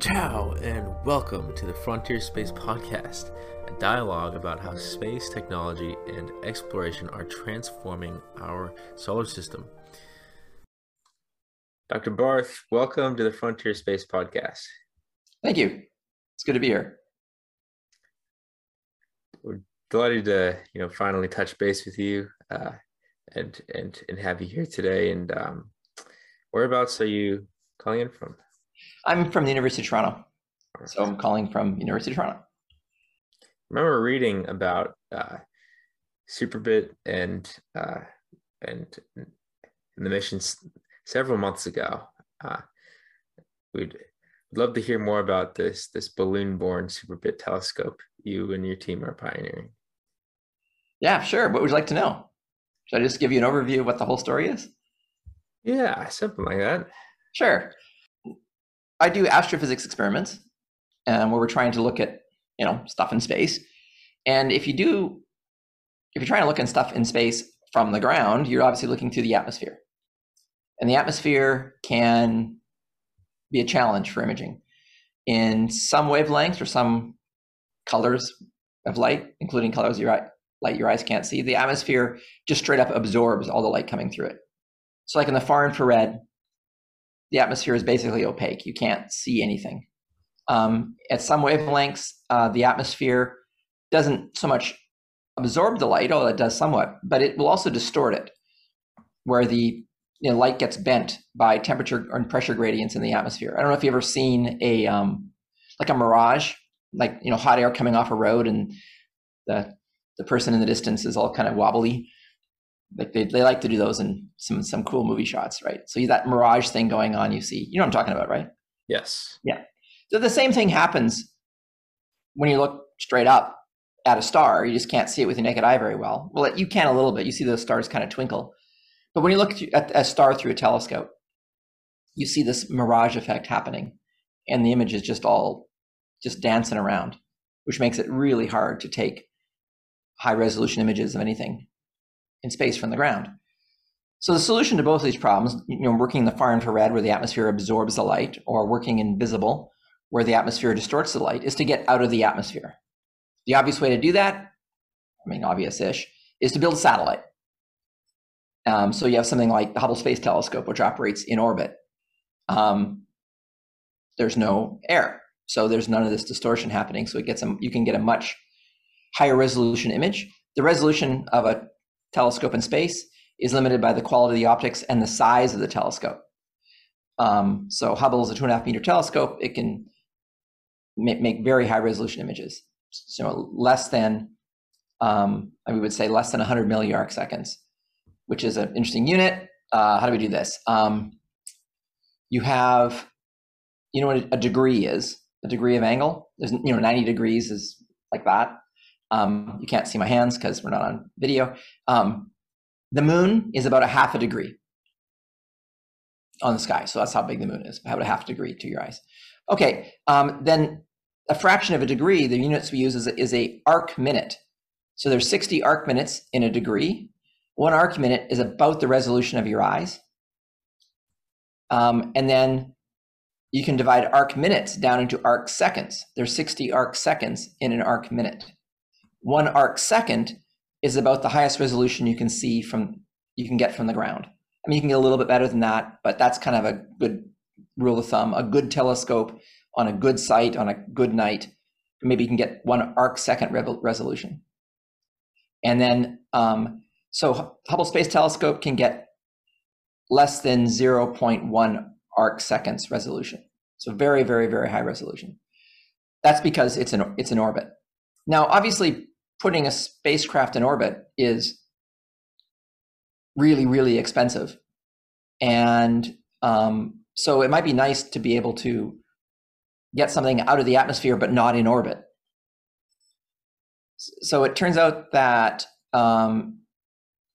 Ciao, and welcome to the Frontier Space Podcast, a dialogue about how space technology and exploration are transforming our solar system. Dr. Barth, welcome to the Frontier Space Podcast. Thank you. It's good to be here. We're delighted to, you know, finally touch base with you uh, and and and have you here today. And um, whereabouts are you calling in from? I'm from the University of Toronto. So I'm calling from University of Toronto. I remember reading about uh, Superbit and uh, and the missions several months ago. Uh, we'd love to hear more about this this balloon-borne Superbit telescope you and your team are pioneering. Yeah, sure. What would you like to know? Should I just give you an overview of what the whole story is? Yeah, something like that. Sure. I do astrophysics experiments um, where we're trying to look at you know stuff in space. And if you do, if you're trying to look at stuff in space from the ground, you're obviously looking through the atmosphere. And the atmosphere can be a challenge for imaging. In some wavelengths or some colors of light, including colors your eye, light your eyes can't see, the atmosphere just straight up absorbs all the light coming through it. So, like in the far infrared, the atmosphere is basically opaque. You can't see anything. Um, at some wavelengths, uh, the atmosphere doesn't so much absorb the light, although it does somewhat, but it will also distort it, where the you know, light gets bent by temperature and pressure gradients in the atmosphere. I don't know if you've ever seen a um, like a mirage, like you know hot air coming off a road, and the the person in the distance is all kind of wobbly like they, they like to do those in some some cool movie shots, right? So you that mirage thing going on, you see, you know what I'm talking about, right? Yes. Yeah. So the same thing happens when you look straight up at a star. You just can't see it with your naked eye very well. Well, you can a little bit. You see those stars kind of twinkle, but when you look at a star through a telescope, you see this mirage effect happening, and the image is just all just dancing around, which makes it really hard to take high resolution images of anything in space from the ground. So the solution to both of these problems, you know, working in the far infrared where the atmosphere absorbs the light, or working in visible where the atmosphere distorts the light, is to get out of the atmosphere. The obvious way to do that, I mean, obvious-ish, is to build a satellite. Um, so you have something like the Hubble Space Telescope, which operates in orbit. Um, there's no air, so there's none of this distortion happening. So it gets a, you can get a much higher resolution image. The resolution of a telescope in space is limited by the quality of the optics and the size of the telescope. Um, so Hubble is a two and a half meter telescope. It can make, make very high resolution images. So less than, um, I would say less than 100 milliarc seconds, which is an interesting unit. Uh, how do we do this? Um, you have, you know what a degree is? A degree of angle. There's, you know, 90 degrees is like that. Um, you can't see my hands because we're not on video. Um, the moon is about a half a degree on the sky. So that's how big the moon is, about a half degree to your eyes. Okay, um, then a fraction of a degree, the units we use is a, is a arc minute. So there's 60 arc minutes in a degree. One arc minute is about the resolution of your eyes. Um, and then you can divide arc minutes down into arc seconds. There's 60 arc seconds in an arc minute one arc second is about the highest resolution you can see from you can get from the ground. I mean, you can get a little bit better than that, but that's kind of a good rule of thumb. A good telescope on a good site on a good night, maybe you can get one arc second resolution. And then, um, so Hubble Space Telescope can get less than 0.1 arc seconds resolution. So very, very, very high resolution. That's because it's an it's an orbit. Now, obviously, putting a spacecraft in orbit is really, really expensive. And um, so it might be nice to be able to get something out of the atmosphere, but not in orbit. So it turns out that um,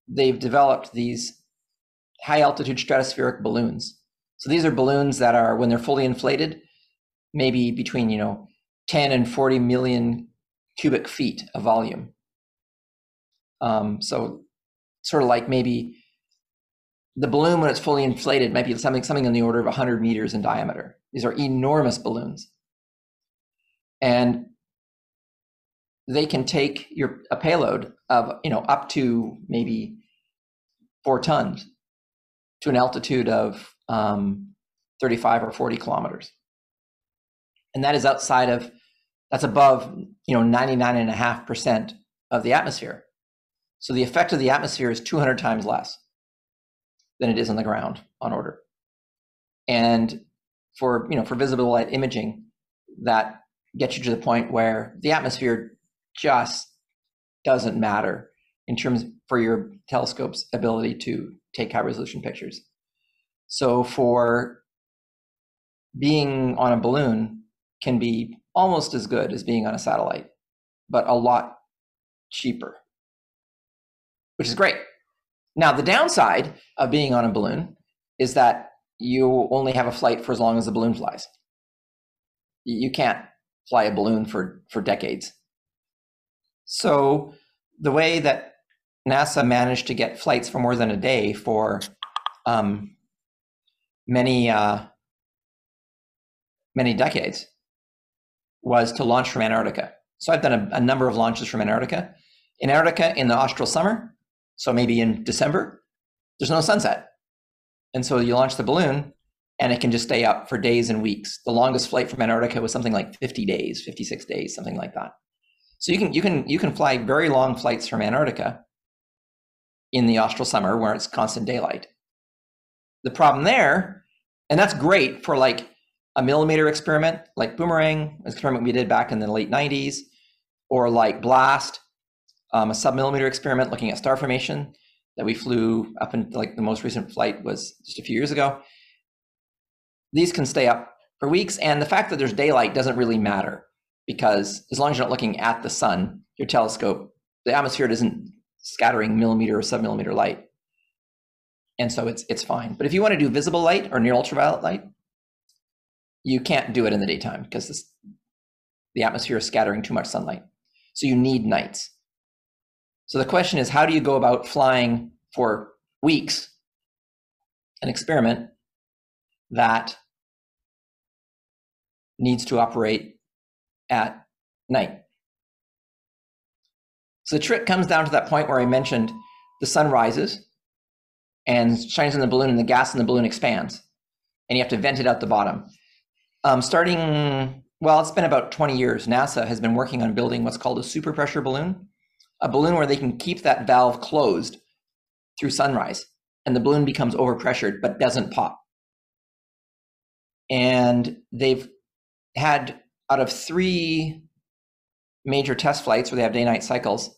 they've developed these high altitude stratospheric balloons. So these are balloons that are, when they're fully inflated, maybe between, you know, 10 and 40 million cubic feet of volume. Um, so sort of like maybe the balloon when it's fully inflated might be something something in the order of 100 meters in diameter. These are enormous balloons. and they can take your a payload of you know up to maybe four tons to an altitude of um, 35 or 40 kilometers and that is outside of that's above you know 99.5% of the atmosphere so the effect of the atmosphere is 200 times less than it is on the ground on order and for you know for visible light imaging that gets you to the point where the atmosphere just doesn't matter in terms for your telescope's ability to take high resolution pictures. So for being on a balloon can be almost as good as being on a satellite, but a lot cheaper, which is great. Now, the downside of being on a balloon is that you only have a flight for as long as the balloon flies. You can't fly a balloon for, for decades. So the way that NASA managed to get flights for more than a day for um, many uh, many decades was to launch from Antarctica. So I've done a, a, number of launches from Antarctica. In Antarctica, in the austral summer, so maybe in December, there's no sunset, and so you launch the balloon, and it can just stay up for days and weeks. The longest flight from Antarctica was something like 50 days, 56 days, something like that. So you can you can you can fly very long flights from Antarctica in the austral summer where it's constant daylight. The problem there, and that's great for like a millimeter experiment, like Boomerang, experiment we did back in the late 90s, or like Blast, um, a submillimeter experiment looking at star formation that we flew up in like the most recent flight was just a few years ago. These can stay up for weeks, and the fact that there's daylight doesn't really matter because as long as you're not looking at the sun, your telescope, the atmosphere isn't scattering millimeter or submillimeter light. And so it's it's fine. But if you want to do visible light or near ultraviolet light, you can't do it in the daytime because this, the atmosphere is scattering too much sunlight. So you need nights. So the question is, how do you go about flying for weeks an experiment that needs to operate at night. So the trick comes down to that point where I mentioned the sun rises and shines in the balloon, and the gas in the balloon expands, and you have to vent it out the bottom. Um, starting, well, it's been about 20 years. NASA has been working on building what's called a super pressure balloon, a balloon where they can keep that valve closed through sunrise, and the balloon becomes overpressured but doesn't pop. And they've had out of three major test flights where they have day night cycles,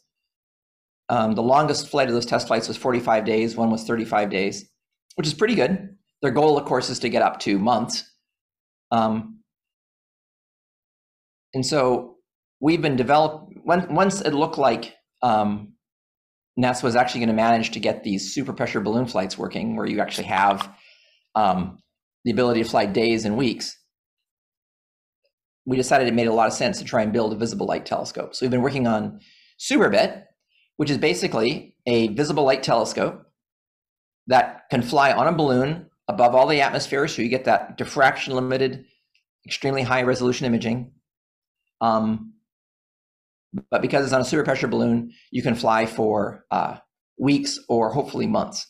um, the longest flight of those test flights was 45 days, one was 35 days, which is pretty good. Their goal, of course, is to get up to months. Um, and so we've been developed when, once it looked like um, NASA was actually going to manage to get these super pressure balloon flights working, where you actually have um, the ability to fly days and weeks we decided it made a lot of sense to try and build a visible light telescope. So we've been working on SuperBit, which is basically a visible light telescope that can fly on a balloon above all the atmosphere, so you get that diffraction limited, extremely high resolution imaging. Um, but because it's on a super pressure balloon, you can fly for uh, weeks or hopefully months.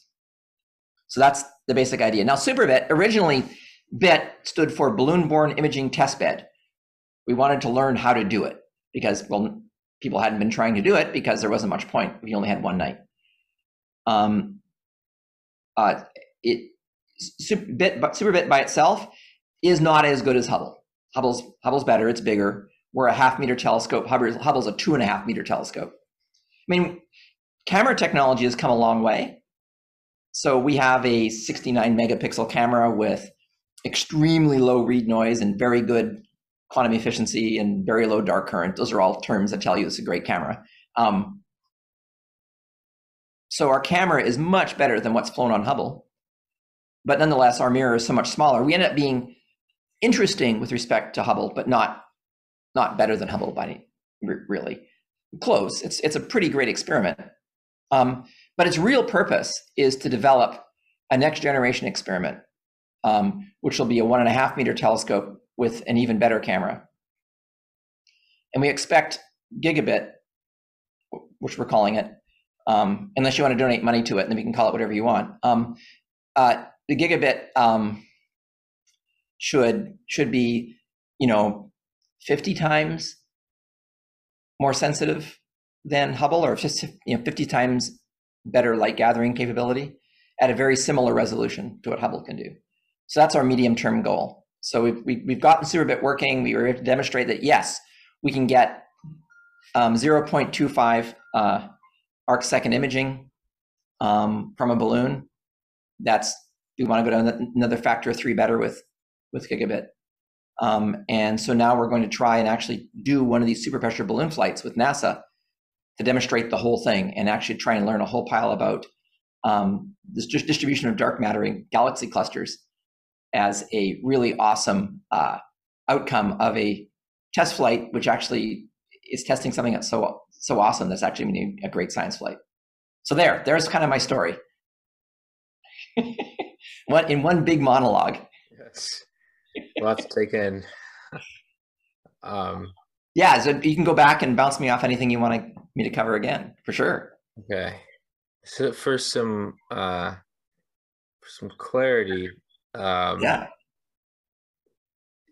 So that's the basic idea. Now, SuperBit originally BIT stood for Balloon Borne Imaging Testbed we wanted to learn how to do it because well people hadn't been trying to do it because there wasn't much point we only had one night um uh it bit but superbit by itself is not as good as hubble hubble's hubble's better it's bigger we're a half meter telescope hubble's, hubble's a two and a half meter telescope i mean camera technology has come a long way so we have a 69 megapixel camera with extremely low read noise and very good quantum efficiency and very low dark current. Those are all terms that tell you it's a great camera. Um, so our camera is much better than what's flown on Hubble. But nonetheless, our mirror is so much smaller. We end up being interesting with respect to Hubble, but not not better than Hubble by any, really close. It's it's a pretty great experiment. Um, but its real purpose is to develop a next generation experiment, um, which will be a one and a half meter telescope with an even better camera. and we expect gigabit, which we're calling it, um, unless you want to donate money to it, then we can call it whatever you want. Um, uh, the gigabit um, should should be, you know, 50 times more sensitive than Hubble, or just you know 50 times better light gathering capability at a very similar resolution to what Hubble can do. So that's our medium term goal. So we've, we, have gotten Superbit working. We were able to demonstrate that yes, we can get um, 0.25 uh, arc second imaging um, from a balloon. That's we want to go to another factor of three better with with gigabit. Um, and so now we're going to try and actually do one of these super pressure balloon flights with NASA to demonstrate the whole thing and actually try and learn a whole pile about um, this distribution of dark matter in galaxy clusters as a really awesome uh, outcome of a test flight, which actually is testing something that's so so awesome that's actually a great science flight. So there, there's kind of my story. what in one big monologue. Yes, lots to take in. Um, yeah, so you can go back and bounce me off anything you want me to cover again, for sure. Okay. So for some uh, for some clarity, um, yeah.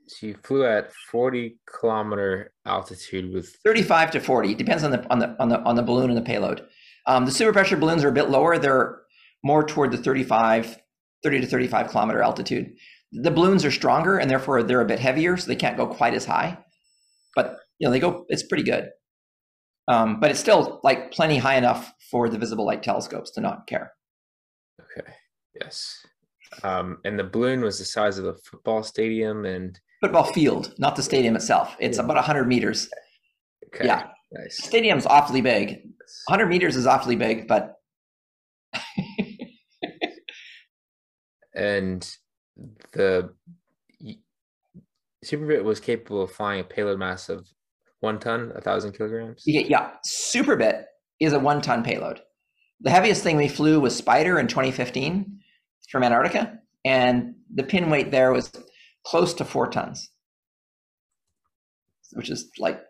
So you flew at 40 kilometer altitude with 35 to 40. It depends on the on the on the on the balloon and the payload. Um, the super pressure balloons are a bit lower. They're more toward the 35, 30 to 35 kilometer altitude. The balloons are stronger and therefore they're a bit heavier, so they can't go quite as high. But you know, they go. It's pretty good. Um, but it's still like plenty high enough for the visible light telescopes to not care. Okay. Yes. Um, and the balloon was the size of the football stadium and football field, not the stadium itself. It's yeah. about 100 meters. Okay. Yeah. Nice. Stadium's awfully big. 100 meters is awfully big, but. And the Superbit was capable of flying a payload mass of one ton, a thousand kilograms. Yeah, yeah. Superbit is a one ton payload. The heaviest thing we flew was Spider in 2015 from Antarctica, and the pin weight there was close to four tons, which is like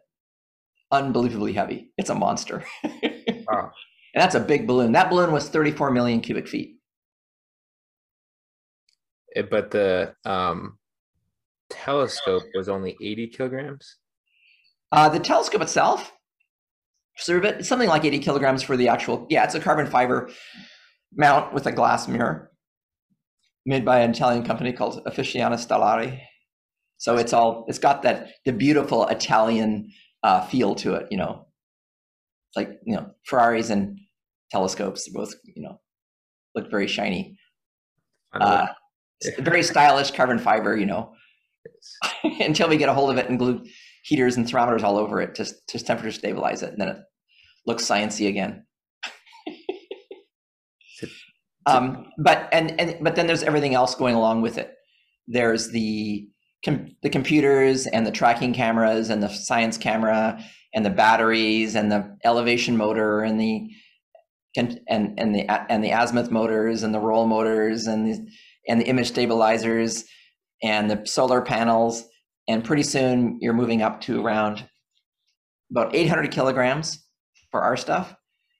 unbelievably heavy. It's a monster. wow. And that's a big balloon. That balloon was 34 million cubic feet. It, eh, but the um, telescope was only 80 kilograms. Uh, the telescope itself, it's something like 80 kilograms for the actual. Yeah, it's a carbon fiber mount with a glass mirror made by an Italian company called Officina Stellare. So it's all it's got that the beautiful Italian uh, feel to it, you know. It's like you know Ferraris and telescopes both you know look very shiny. Uh, very stylish carbon fiber, you know. Until we get a hold of it and glue heaters and thermometers all over it to to temperature stabilize it, and then it looks sciency again. Um, but and and but then there's everything else going along with it. There's the com- the computers and the tracking cameras and the science camera and the batteries and the elevation motor and the and and, and the and the azimuth motors and the roll motors and the and the image stabilizers and the solar panels and pretty soon you're moving up to around about 800 kilograms for our stuff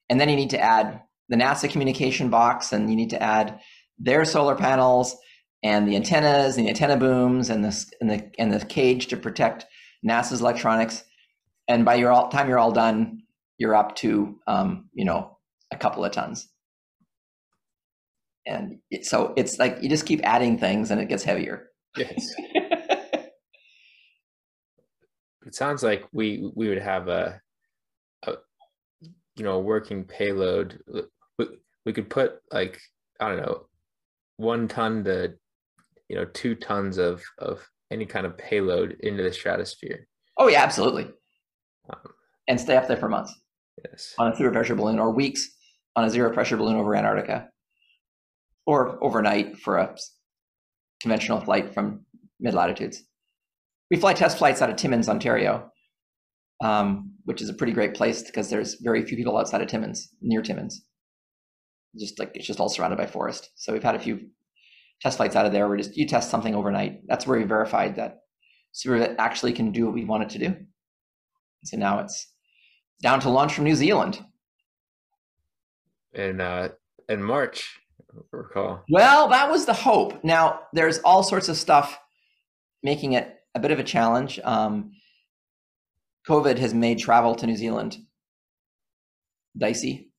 and then you need to add the NASA communication box, and you need to add their solar panels and the antennas and the antenna booms and the and the and the cage to protect NASA's electronics. And by your all, time you're all done, you're up to um, you know a couple of tons. And so it's like you just keep adding things, and it gets heavier. Yes. it sounds like we we would have a, a you know working payload we could put like I don't know one ton to you know two tons of of any kind of payload into the stratosphere. Oh yeah, absolutely. Um, and stay up there for months. Yes. On a super pressure balloon, or weeks on a zero pressure balloon over Antarctica, or overnight for a conventional flight from mid latitudes. We fly test flights out of Timmins, Ontario, um, which is a pretty great place because there's very few people outside of Timmins, near Timmins just like it's just all surrounded by forest. So we've had a few test flights out of there where just you test something overnight. That's where we verified that Superbit actually can do what we want it to do. So now it's down to launch from New Zealand. In uh, in March, recall. Well, that was the hope. Now there's all sorts of stuff making it a bit of a challenge. Um, COVID has made travel to New Zealand dicey.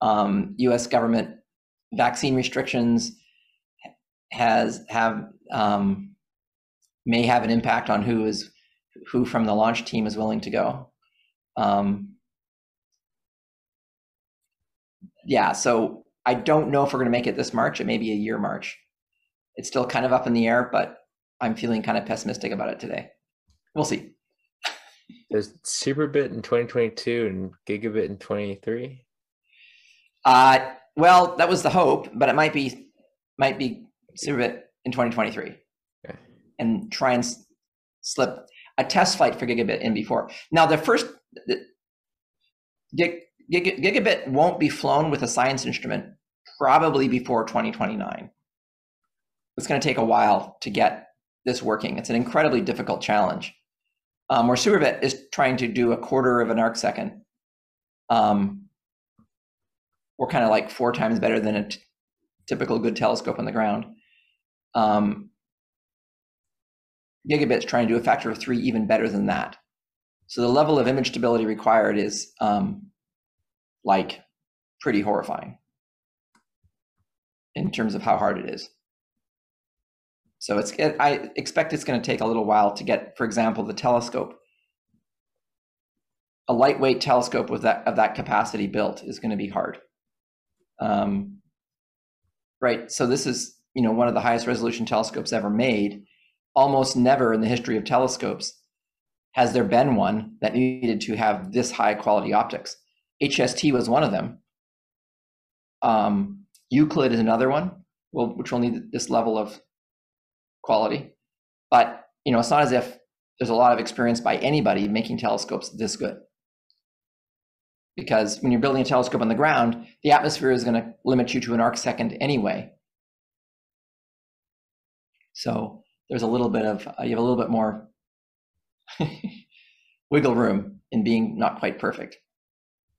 Um, U.S. government vaccine restrictions has have um, may have an impact on who is who from the launch team is willing to go. Um, yeah, so I don't know if we're going to make it this March. It may be a year March. It's still kind of up in the air, but I'm feeling kind of pessimistic about it today. We'll see. There's Superbit in 2022 and Gigabit in 23. Uh, well, that was the hope, but it might be might be Superbit in 2023, okay. and try and slip a test flight for Gigabit in before. Now, the first the, Gig, Gig, Gigabit won't be flown with a science instrument probably before 2029. It's going to take a while to get this working. It's an incredibly difficult challenge. Um, where Superbit is trying to do a quarter of an arc second. Um, we're kind of like four times better than a t- typical good telescope on the ground. Um, Gigabit's trying to do a factor of three even better than that. So the level of image stability required is um, like pretty horrifying in terms of how hard it is. So it's I expect it's going to take a little while to get, for example, the telescope. A lightweight telescope with that of that capacity built is going to be hard. Um, right. So this is you know one of the highest resolution telescopes ever made. Almost never in the history of telescopes has there been one that needed to have this high quality optics. HST was one of them. Um, Euclid is another one, which will need this level of quality. But you know, it's not as if there's a lot of experience by anybody making telescopes this good. Because when you're building a telescope on the ground, the atmosphere is going to limit you to an arc second anyway. So there's a little bit of uh, you have a little bit more wiggle room in being not quite perfect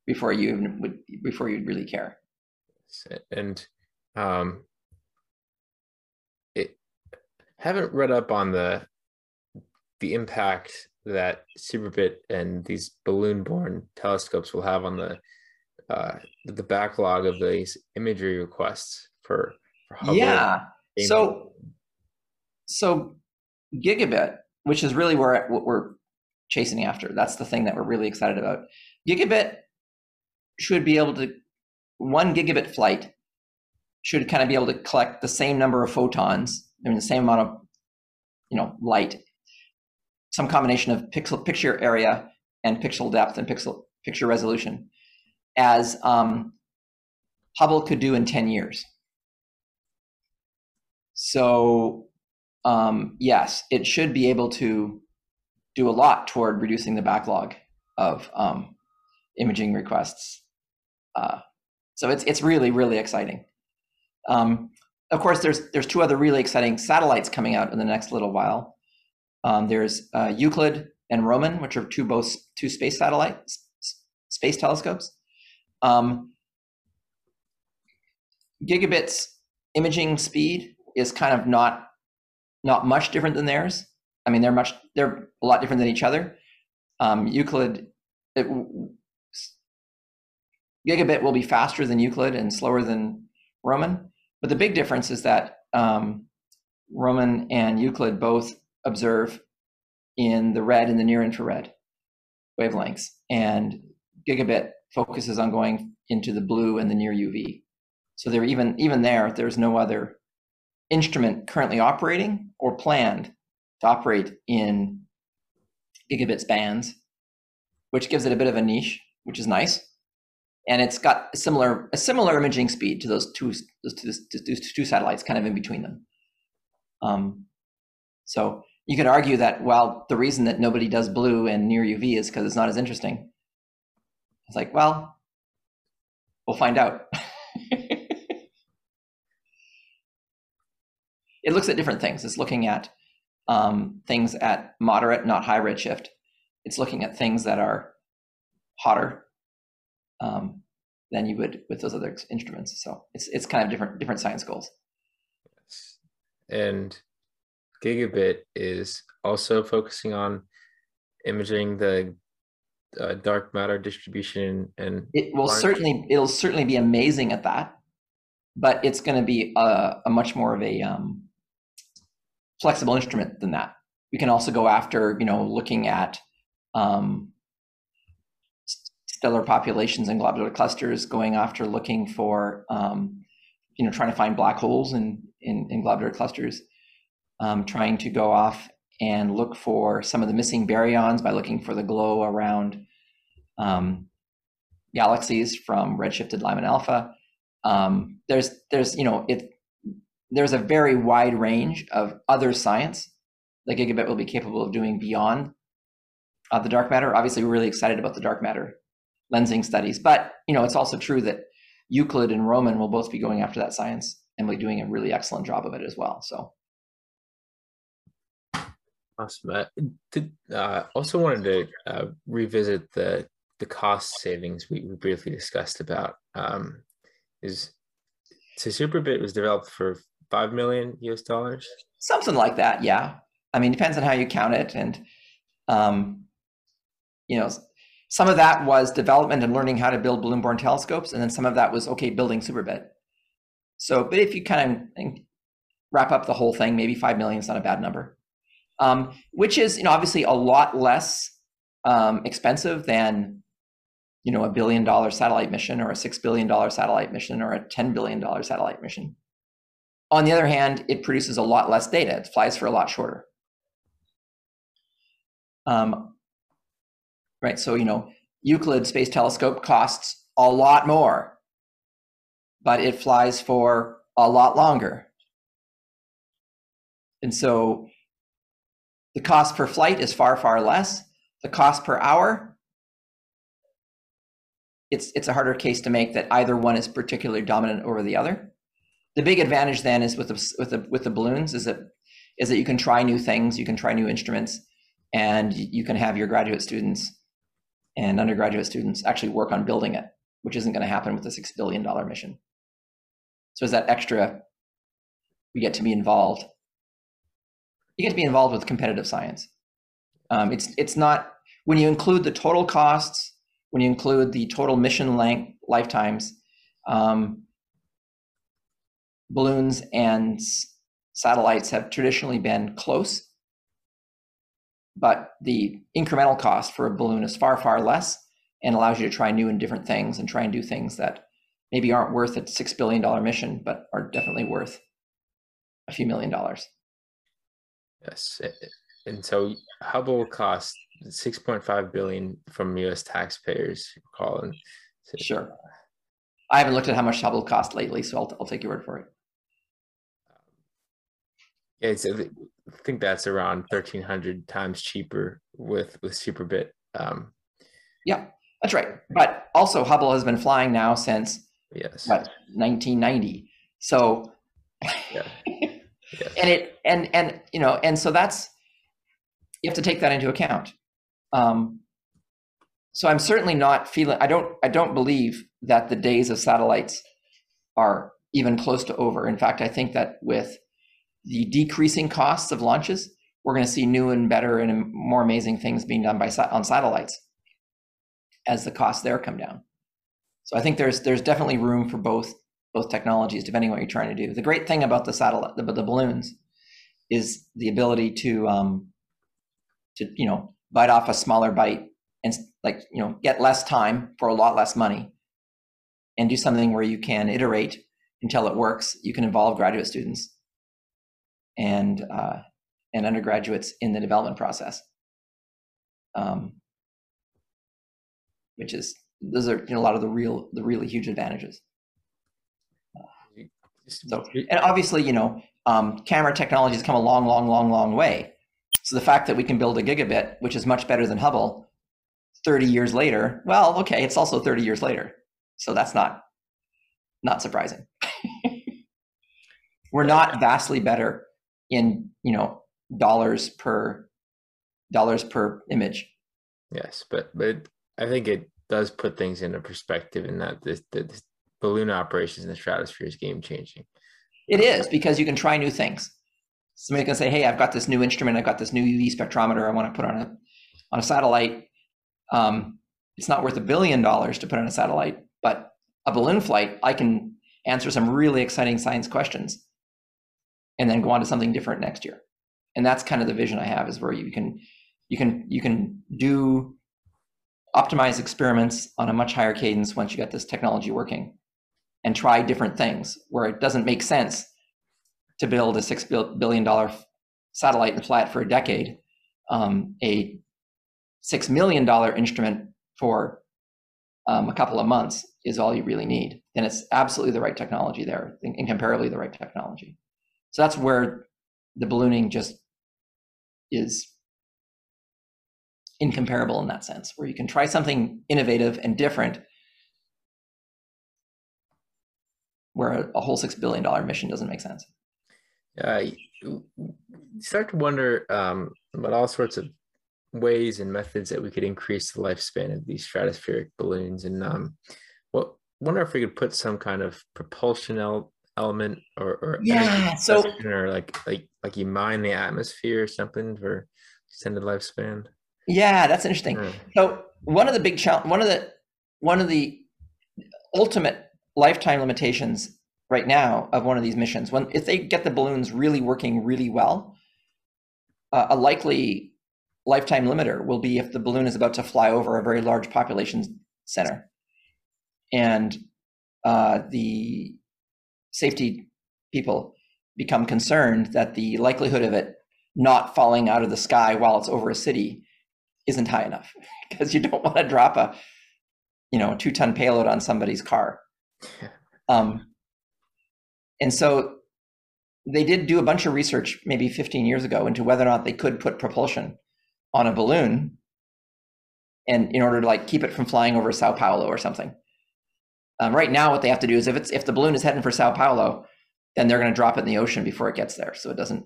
before you even would before you'd really care. And um, it haven't read up on the the impact that Superbit and these balloon-borne telescopes will have on the uh, the backlog of these imagery requests for, for Hubble. Yeah. So so gigabit, which is really where what we're chasing after. That's the thing that we're really excited about. Gigabit should be able to one gigabit flight should kind of be able to collect the same number of photons I mean, the same amount of, you know, light, some combination of pixel picture area and pixel depth and pixel picture resolution, as um, Hubble could do in 10 years. So, um, yes, it should be able to do a lot toward reducing the backlog of um, imaging requests. Uh, so it's it's really really exciting. Um, of course, there's there's two other really exciting satellites coming out in the next little while. Um, there's uh, Euclid and Roman, which are two both two space satellites, space telescopes. Um, Gigabit's imaging speed is kind of not not much different than theirs. I mean, they're much they're a lot different than each other. Um, Euclid, it, Gigabit will be faster than Euclid and slower than Roman. But the big difference is that um, Roman and Euclid both observe in the red and the near infrared wavelengths, and Gigabit focuses on going into the blue and the near UV. So there, even even there, there's no other instrument currently operating or planned to operate in gigabit bands, which gives it a bit of a niche, which is nice and it's got a similar a similar imaging speed to those two those two, those two satellites, kind of in between them. Um, so you could argue that well, the reason that nobody does blue and near UV is because it's not as interesting. It's like, well, we'll find out. it looks at different things. It's looking at um, things at moderate, not high redshift, it's looking at things that are hotter um, than you would with those other instruments. So it's it's kind of different different science goals. Yes. And Gigabit is also focusing on imaging the uh, dark matter distribution and it will certainly it'll certainly be amazing at that but it's going to be a, a, much more of a um, flexible instrument than that we can also go after you know looking at um, stellar populations and globular clusters going after looking for um, you know trying to find black holes in in, in globular clusters um, trying to go off and look for some of the missing baryons by looking for the glow around um, galaxies from redshifted Lyman alpha. Um, there's there's you know it there's a very wide range of other science that Gigabit will be capable of doing beyond uh, the dark matter. Obviously, we're really excited about the dark matter lensing studies, but you know it's also true that Euclid and Roman will both be going after that science and be doing a really excellent job of it as well. So Awesome. Uh, did, uh, also wanted to uh, revisit the the cost savings we, we briefly discussed about. Um, is so Superbit was developed for five million US dollars. Something like that, yeah. I mean, depends on how you count it, and um, you know, some of that was development and learning how to build balloon-borne telescopes, and then some of that was okay building Superbit. So, but if you kind of wrap up the whole thing, maybe five million is not a bad number um, which is you know obviously a lot less um, expensive than you know a billion dollar satellite mission or a six billion dollar satellite mission or a ten billion dollar satellite mission. On the other hand, it produces a lot less data. It flies for a lot shorter. Um, right. So you know, Euclid Space Telescope costs a lot more, but it flies for a lot longer. And so the cost per flight is far, far less. The cost per hour, it's, it's a harder case to make that either one is particularly dominant over the other. The big advantage then is with the, with the, with the balloons is that, is that you can try new things, you can try new instruments, and you can have your graduate students and undergraduate students actually work on building it, which isn't going to happen with a $6 billion mission. So is that extra, we get to be involved you get to be involved with competitive science. Um, it's it's not when you include the total costs, when you include the total mission length lifetimes, um, balloons and satellites have traditionally been close, but the incremental cost for a balloon is far far less and allows you to try new and different things and try and do things that maybe aren't worth a six billion dollar mission, but are definitely worth a few million dollars. Yes, and so Hubble cost 6.5 billion from U.S. taxpayers. Colin. So, sure. I haven't looked at how much Hubble cost lately, so I'll, I'll take your word for it. Yeah, it's, think that's around 1,300 times cheaper with with Superbit. Um, yeah, that's right. But also, Hubble has been flying now since yes, what 1990. So. Yeah. Yes. And it and and you know and so that's you have to take that into account. Um, so I'm certainly not feeling. I don't. I don't believe that the days of satellites are even close to over. In fact, I think that with the decreasing costs of launches, we're going to see new and better and more amazing things being done by on satellites as the costs there come down. So I think there's there's definitely room for both both technologies, depending on what you're trying to do. The great thing about the satellite, the, the balloons, is the ability to, um, to you know, bite off a smaller bite and like you know get less time for a lot less money, and do something where you can iterate until it works. You can involve graduate students and uh, and undergraduates in the development process, um, which is those are you know, a lot of the real the really huge advantages. So, and obviously, you know, um, camera technology has come a long, long, long, long way. So the fact that we can build a gigabit, which is much better than Hubble, 30 years later, well, okay, it's also 30 years later. So that's not not surprising. We're not vastly better in, you know, dollars per dollars per image Yes, but but I think it does put things into perspective in that this, this balloon operations in the stratosphere is game changing. It is because you can try new things. Somebody can say, "Hey, I've got this new instrument. I've got this new UV spectrometer. I want to put on a on a satellite." Um, it's not worth a billion dollars to put on a satellite, but a balloon flight, I can answer some really exciting science questions, and then go on to something different next year. And that's kind of the vision I have: is where you can you can you can do optimize experiments on a much higher cadence once you get this technology working and try different things where it doesn't make sense to build a six billion dollar satellite and fly it for a decade. Um, a six million dollar instrument for um, a couple of months is all you really need, and it's absolutely the right technology there, incomparably the right technology. So that's where the ballooning just is incomparable in that sense, where you can try something innovative and different, where a, a whole six billion dollar mission doesn't make sense. Uh, you start to wonder um, about all sorts of ways and methods that we could increase the lifespan of these stratospheric balloons, and um, well, wonder if we could put some kind of propulsion element or, or yeah, so or like like like you mine the atmosphere or something for extended lifespan. Yeah, that's interesting. Mm. So one of the big challenge, one of the one of the ultimate lifetime limitations right now of one of these missions, when if they get the balloons really working really well, uh, a likely lifetime limiter will be if the balloon is about to fly over a very large population center, and uh, the safety people become concerned that the likelihood of it not falling out of the sky while it's over a city isn't high enough because you don't want to drop a you know two ton payload on somebody's car. Um, and so they did do a bunch of research maybe 15 years ago into whether or not they could put propulsion on a balloon and in order to like keep it from flying over sao paulo or something um, right now what they have to do is if it's if the balloon is heading for sao paulo then they're going to drop it in the ocean before it gets there so it doesn't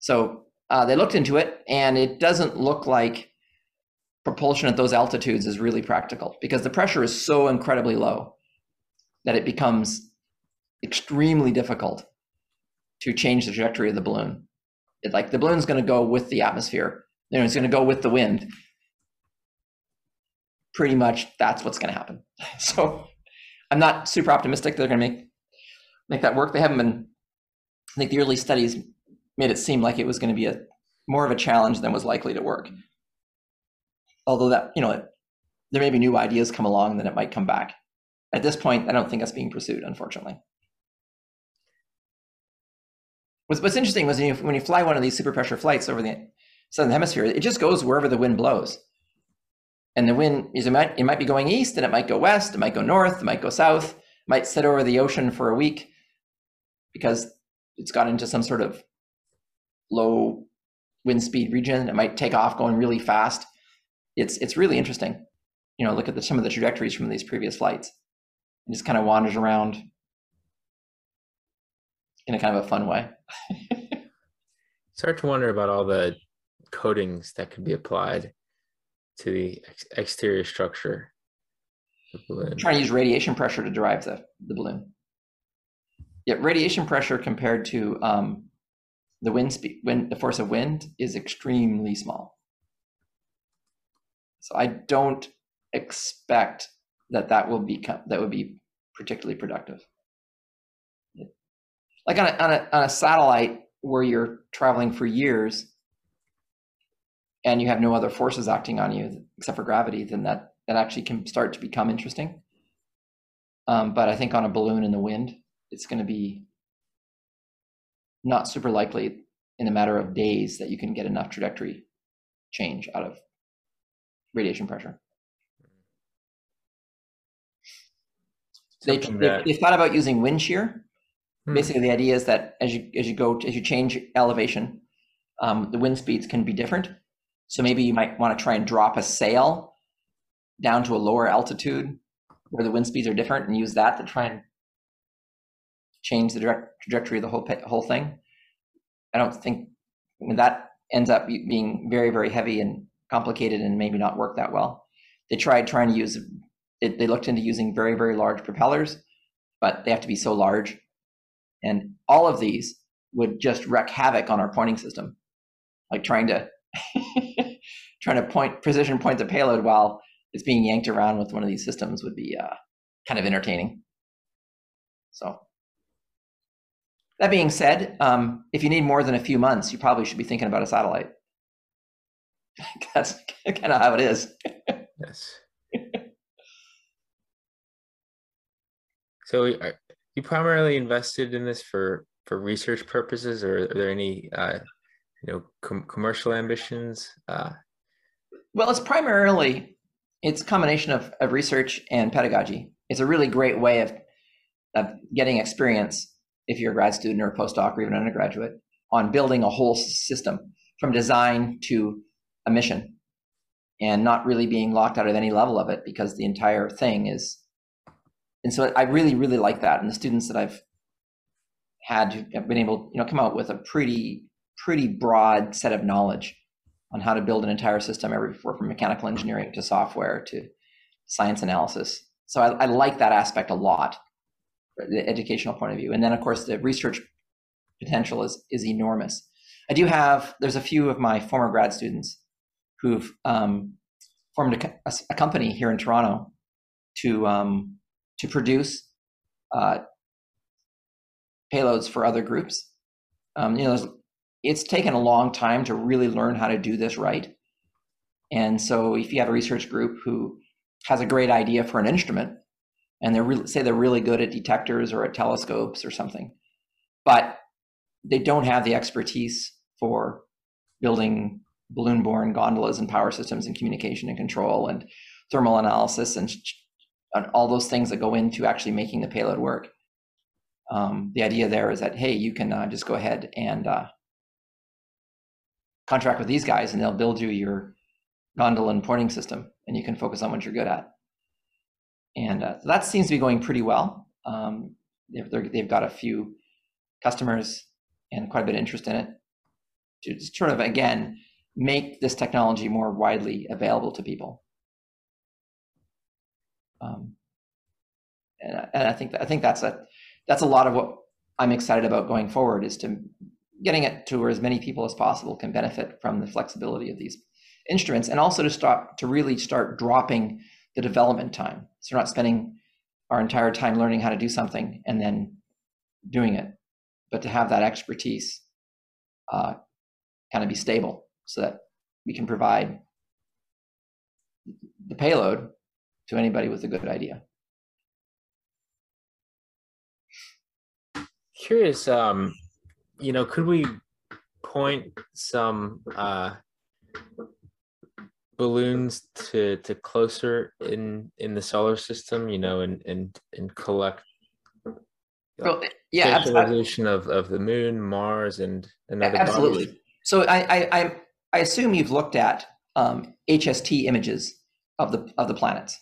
so uh, they looked into it, and it doesn't look like propulsion at those altitudes is really practical because the pressure is so incredibly low that it becomes extremely difficult to change the trajectory of the balloon. It, like the balloon's going to go with the atmosphere, you know, it's going to go with the wind. Pretty much, that's what's going to happen. So, I'm not super optimistic they're going to make make that work. They haven't been. I think the early studies made it seem like it was going to be a more of a challenge than was likely to work. Although that, you know, it, there may be new ideas come along, then it might come back. At this point, I don't think that's being pursued, unfortunately. What's, what's interesting was when you, when you fly one of these super pressure flights over the southern hemisphere, it just goes wherever the wind blows. And the wind is it might it might be going east, and it might go west, it might go north, it might go south, it might sit over the ocean for a week because it's got into some sort of low wind speed region. It might take off going really fast. It's it's really interesting. You know, look at the, some of the trajectories from these previous flights. It just kind of wanders around in a kind of a fun way. Start to wonder about all the coatings that could be applied to the ex- exterior structure. Trying to use radiation pressure to drive the, the balloon. Yeah, radiation pressure compared to um, the wind speed, wind, the force of wind is extremely small. So I don't expect that that will be that would be particularly productive. Like on a, on a, on a satellite where you're traveling for years and you have no other forces acting on you except for gravity, then that, that actually can start to become interesting. Um, but I think on a balloon in the wind, it's going to be not super likely in a matter of days that you can get enough trajectory change out of radiation pressure. They, they, they, thought about using wind shear. Hmm. Basically, the idea is that as you as you go as you change elevation, um, the wind speeds can be different. So maybe you might want to try and drop a sail down to a lower altitude where the wind speeds are different, and use that to try and change the direct trajectory of the whole whole thing. I don't think that ends up being very very heavy and complicated and maybe not work that well. They tried trying to use it, they looked into using very, very large propellers, but they have to be so large. And all of these would just wreak havoc on our pointing system, like trying to trying to point precision point the payload while it's being yanked around with one of these systems would be uh, kind of entertaining. So that being said, um, if you need more than a few months, you probably should be thinking about a satellite. That's kind of how it is. yes. So, are you primarily invested in this for for research purposes, or are there any uh, you know com- commercial ambitions? Uh, well, it's primarily it's a combination of, of research and pedagogy. It's a really great way of of getting experience if you're a grad student or a postdoc or even an undergraduate on building a whole system from design to a mission and not really being locked out of any level of it because the entire thing is and so I really, really like that. And the students that I've had have been able, you know, come out with a pretty, pretty broad set of knowledge on how to build an entire system, every from mechanical engineering to software to science analysis. So I, I like that aspect a lot, the educational point of view. And then of course the research potential is is enormous. I do have there's a few of my former grad students who've um, formed a, a, a, company here in Toronto to um, to produce uh, payloads for other groups. Um, you know, it's taken a long time to really learn how to do this right. And so, if you have a research group who has a great idea for an instrument, and they're really, say they're really good at detectors or at telescopes or something, but they don't have the expertise for building balloon-borne gondolas and power systems and communication and control and thermal analysis and and all those things that go into actually making the payload work. Um, the idea there is that hey, you can uh, just go ahead and uh, contract with these guys, and they'll build you your gondola and pointing system, and you can focus on what you're good at. And uh, that seems to be going pretty well. Um, they've, they've got a few customers and quite a bit of interest in it to sort of again make this technology more widely available to people. Um, and, and I think I think that's a that's a lot of what I'm excited about going forward is to getting it to where as many people as possible can benefit from the flexibility of these instruments, and also to start to really start dropping the development time. So we're not spending our entire time learning how to do something and then doing it, but to have that expertise uh, kind of be stable so that we can provide the payload to anybody with a good idea. Curious, um, you know, could we point some uh, balloons to to closer in in the solar system? You know, and and and collect. Well, yeah, visualization of, of the moon, Mars, and another. Absolutely. Bodies. So I, I I assume you've looked at um, HST images of the of the planets.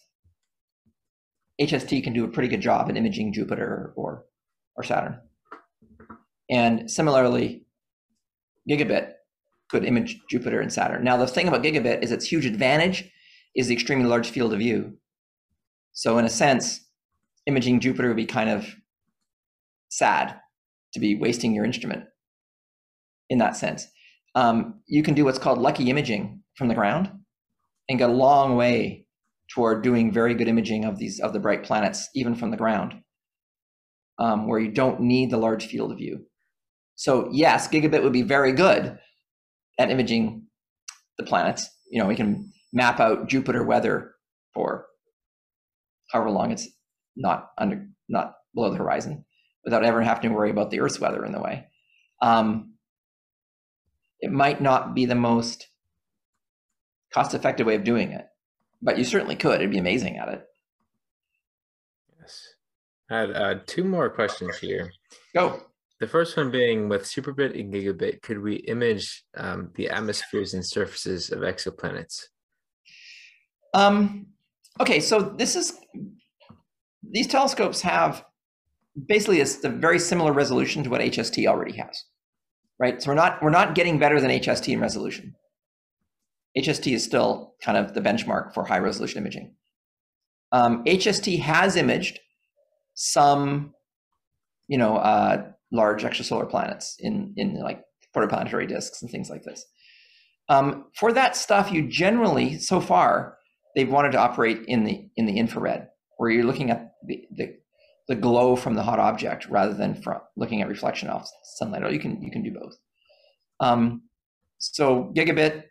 HST can do a pretty good job in imaging Jupiter or, or Saturn. And similarly, Gigabit could image Jupiter and Saturn. Now, the thing about Gigabit is its huge advantage is the extremely large field of view. So, in a sense, imaging Jupiter would be kind of sad to be wasting your instrument in that sense. Um, you can do what's called lucky imaging from the ground and get a long way toward doing very good imaging of these of the bright planets, even from the ground, um, where you don't need the large field of view. So yes, gigabit would be very good at imaging the planets. You know, we can map out Jupiter weather for however long it's not under not below the horizon without ever having to worry about the Earth's weather in the way. Um, it might not be the most cost effective way of doing it but you certainly could. It'd be amazing at it. Yes. I had uh, two more questions here. Go. The first one being with Superbit and Gigabit, could we image um, the atmospheres and surfaces of exoplanets? Um, okay, so this is these telescopes have basically a, a very similar resolution to what HST already has, right? So we're not we're not getting better than HST in resolution. HST is still kind of the benchmark for high resolution imaging. Um, HST has imaged some, you know, uh, large extrasolar planets in in like protoplanetary disks and things like this. Um, for that stuff, you generally, so far, they've wanted to operate in the in the infrared, where you're looking at the, the, the glow from the hot object rather than from looking at reflection off sunlight. Or you can you can do both. Um, so gigabit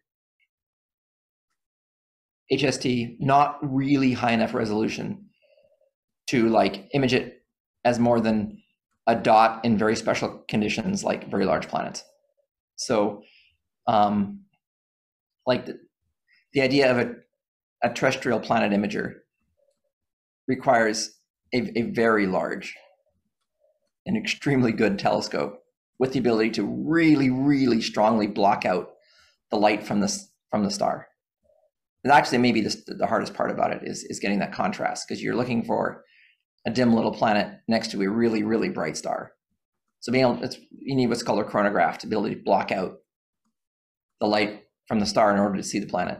HST, not really high enough resolution to like image it as more than a dot in very special conditions like very large planets. So, um, like the, the idea of a, a terrestrial planet imager requires a, a very large and extremely good telescope with the ability to really, really strongly block out the light from the from the star. And actually, maybe this, the hardest part about it is is getting that contrast because you're looking for a dim little planet next to a really, really bright star. So being able, it's, you need what's called a coronagraph to be able to block out the light from the star in order to see the planet.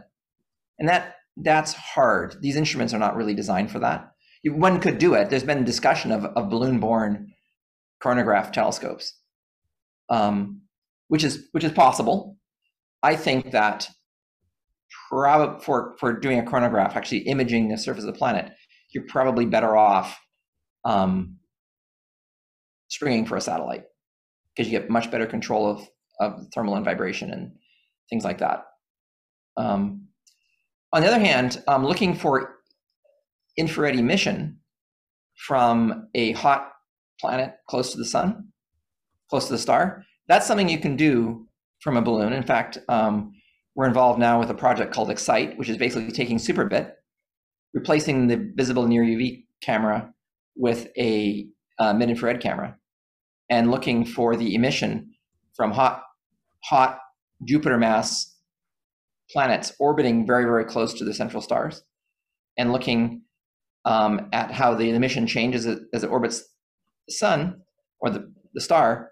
And that that's hard. These instruments are not really designed for that. One could do it. There's been discussion of, of balloon-borne coronagraph telescopes, um, which is which is possible. I think that prob- for for doing a coronagraph, actually imaging the surface of the planet, you're probably better off um, stringing for a satellite because you get much better control of of thermal and vibration and things like that. Um, on the other hand, um, looking for infrared emission from a hot planet close to the sun, close to the star, that's something you can do from a balloon. In fact, um, we're involved now with a project called Excite, which is basically taking Superbit, replacing the visible near UV camera with a uh, mid infrared camera, and looking for the emission from hot, hot Jupiter mass planets orbiting very, very close to the central stars, and looking um, at how the emission changes as it, as it orbits the sun or the, the star,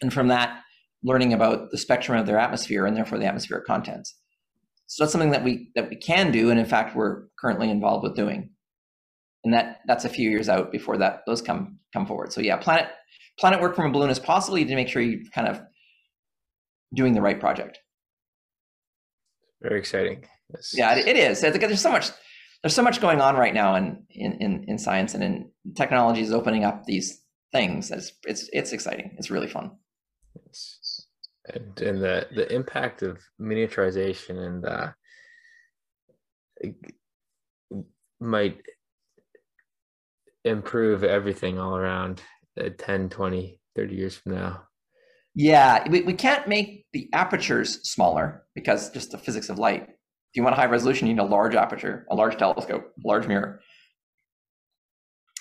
and from that learning about the spectrum of their atmosphere and therefore the atmospheric contents. So that's something that we that we can do, and in fact we're currently involved with doing. And that that's a few years out before that those come come forward. So yeah, planet planet work from a balloon is possible. You need to make sure you're kind of doing the right project. Very exciting. Yes. Yeah, it, it is. There's so much there's so much going on right now in in in, in science and in technology is opening up these things. It's it's it's exciting. It's really fun. Yes and and the the impact of miniaturization and uh, might improve everything all around uh, 10 20 30 years from now. Yeah we, we can't make the apertures smaller because just the physics of light. If you want a high resolution you need a large aperture a large telescope a large mirror.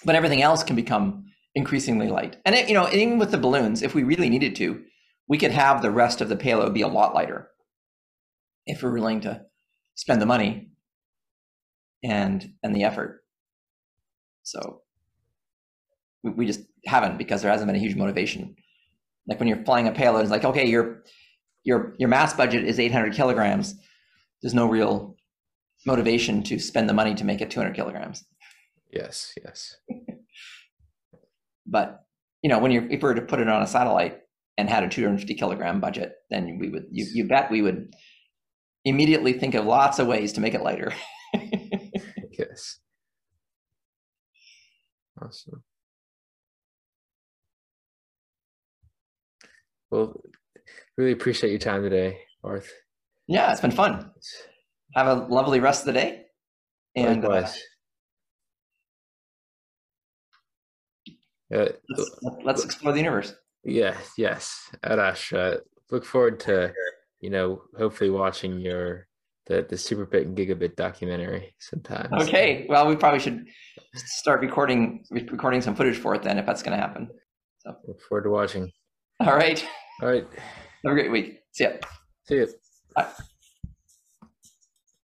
But everything else can become increasingly light. And it, you know even with the balloons if we really needed to we could have the rest of the payload be a lot lighter if we're willing to spend the money and and the effort. So we, we just haven't because there hasn't been a huge motivation. Like when you're flying a payload, it's like okay, your your your mass budget is 800 kilograms. There's no real motivation to spend the money to make it 200 kilograms. Yes, yes. but you know, when you're if we were to put it on a satellite, and had a 250 kilogram budget, then we would you, you bet we would immediately think of lots of ways to make it lighter. yes. Awesome. Well, really appreciate your time today, Barth. Yeah, it's been fun. Have a lovely rest of the day. And uh, let's, let's explore the universe. Yeah, yes, Arash. Uh, look forward to you know hopefully watching your the the Superbit and Gigabit documentary sometime. Okay, well, we probably should start recording recording some footage for it then, if that's going to happen. So look forward to watching. All right. All right. Have a great week. See ya. See you. Bye.